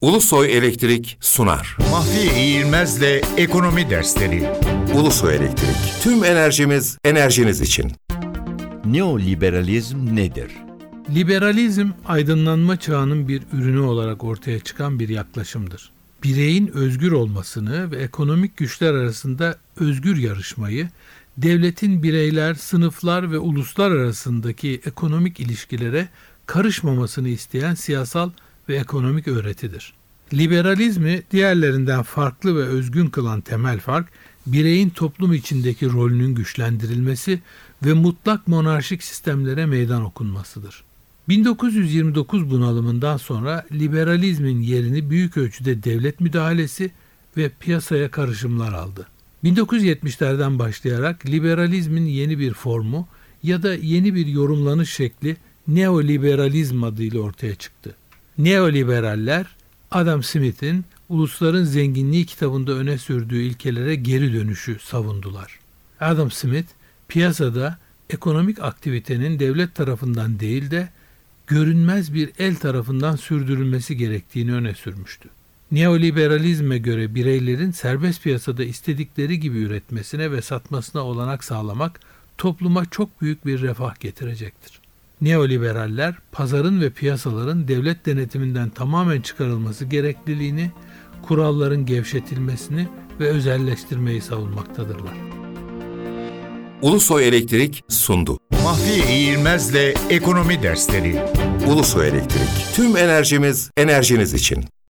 Ulusoy Elektrik sunar. Mahfiye İğilmez'le Ekonomi Dersleri Ulusoy Elektrik. Tüm enerjimiz enerjiniz için. Neoliberalizm nedir? Liberalizm aydınlanma çağının bir ürünü olarak ortaya çıkan bir yaklaşımdır. Bireyin özgür olmasını ve ekonomik güçler arasında özgür yarışmayı, devletin bireyler, sınıflar ve uluslar arasındaki ekonomik ilişkilere karışmamasını isteyen siyasal ve ekonomik öğretidir. Liberalizmi diğerlerinden farklı ve özgün kılan temel fark, bireyin toplum içindeki rolünün güçlendirilmesi ve mutlak monarşik sistemlere meydan okunmasıdır. 1929 bunalımından sonra liberalizmin yerini büyük ölçüde devlet müdahalesi ve piyasaya karışımlar aldı. 1970'lerden başlayarak liberalizmin yeni bir formu ya da yeni bir yorumlanış şekli neoliberalizm adıyla ortaya çıktı. Neoliberaller Adam Smith'in Ulusların Zenginliği kitabında öne sürdüğü ilkelere geri dönüşü savundular. Adam Smith piyasada ekonomik aktivitenin devlet tarafından değil de görünmez bir el tarafından sürdürülmesi gerektiğini öne sürmüştü. Neoliberalizme göre bireylerin serbest piyasada istedikleri gibi üretmesine ve satmasına olanak sağlamak topluma çok büyük bir refah getirecektir. Neoliberaller pazarın ve piyasaların devlet denetiminden tamamen çıkarılması gerekliliğini, kuralların gevşetilmesini ve özelleştirmeyi savunmaktadırlar. Ulusoy Elektrik sundu. Mahfiye İğilmez'le Ekonomi Dersleri Ulusoy Elektrik. Tüm enerjimiz enerjiniz için.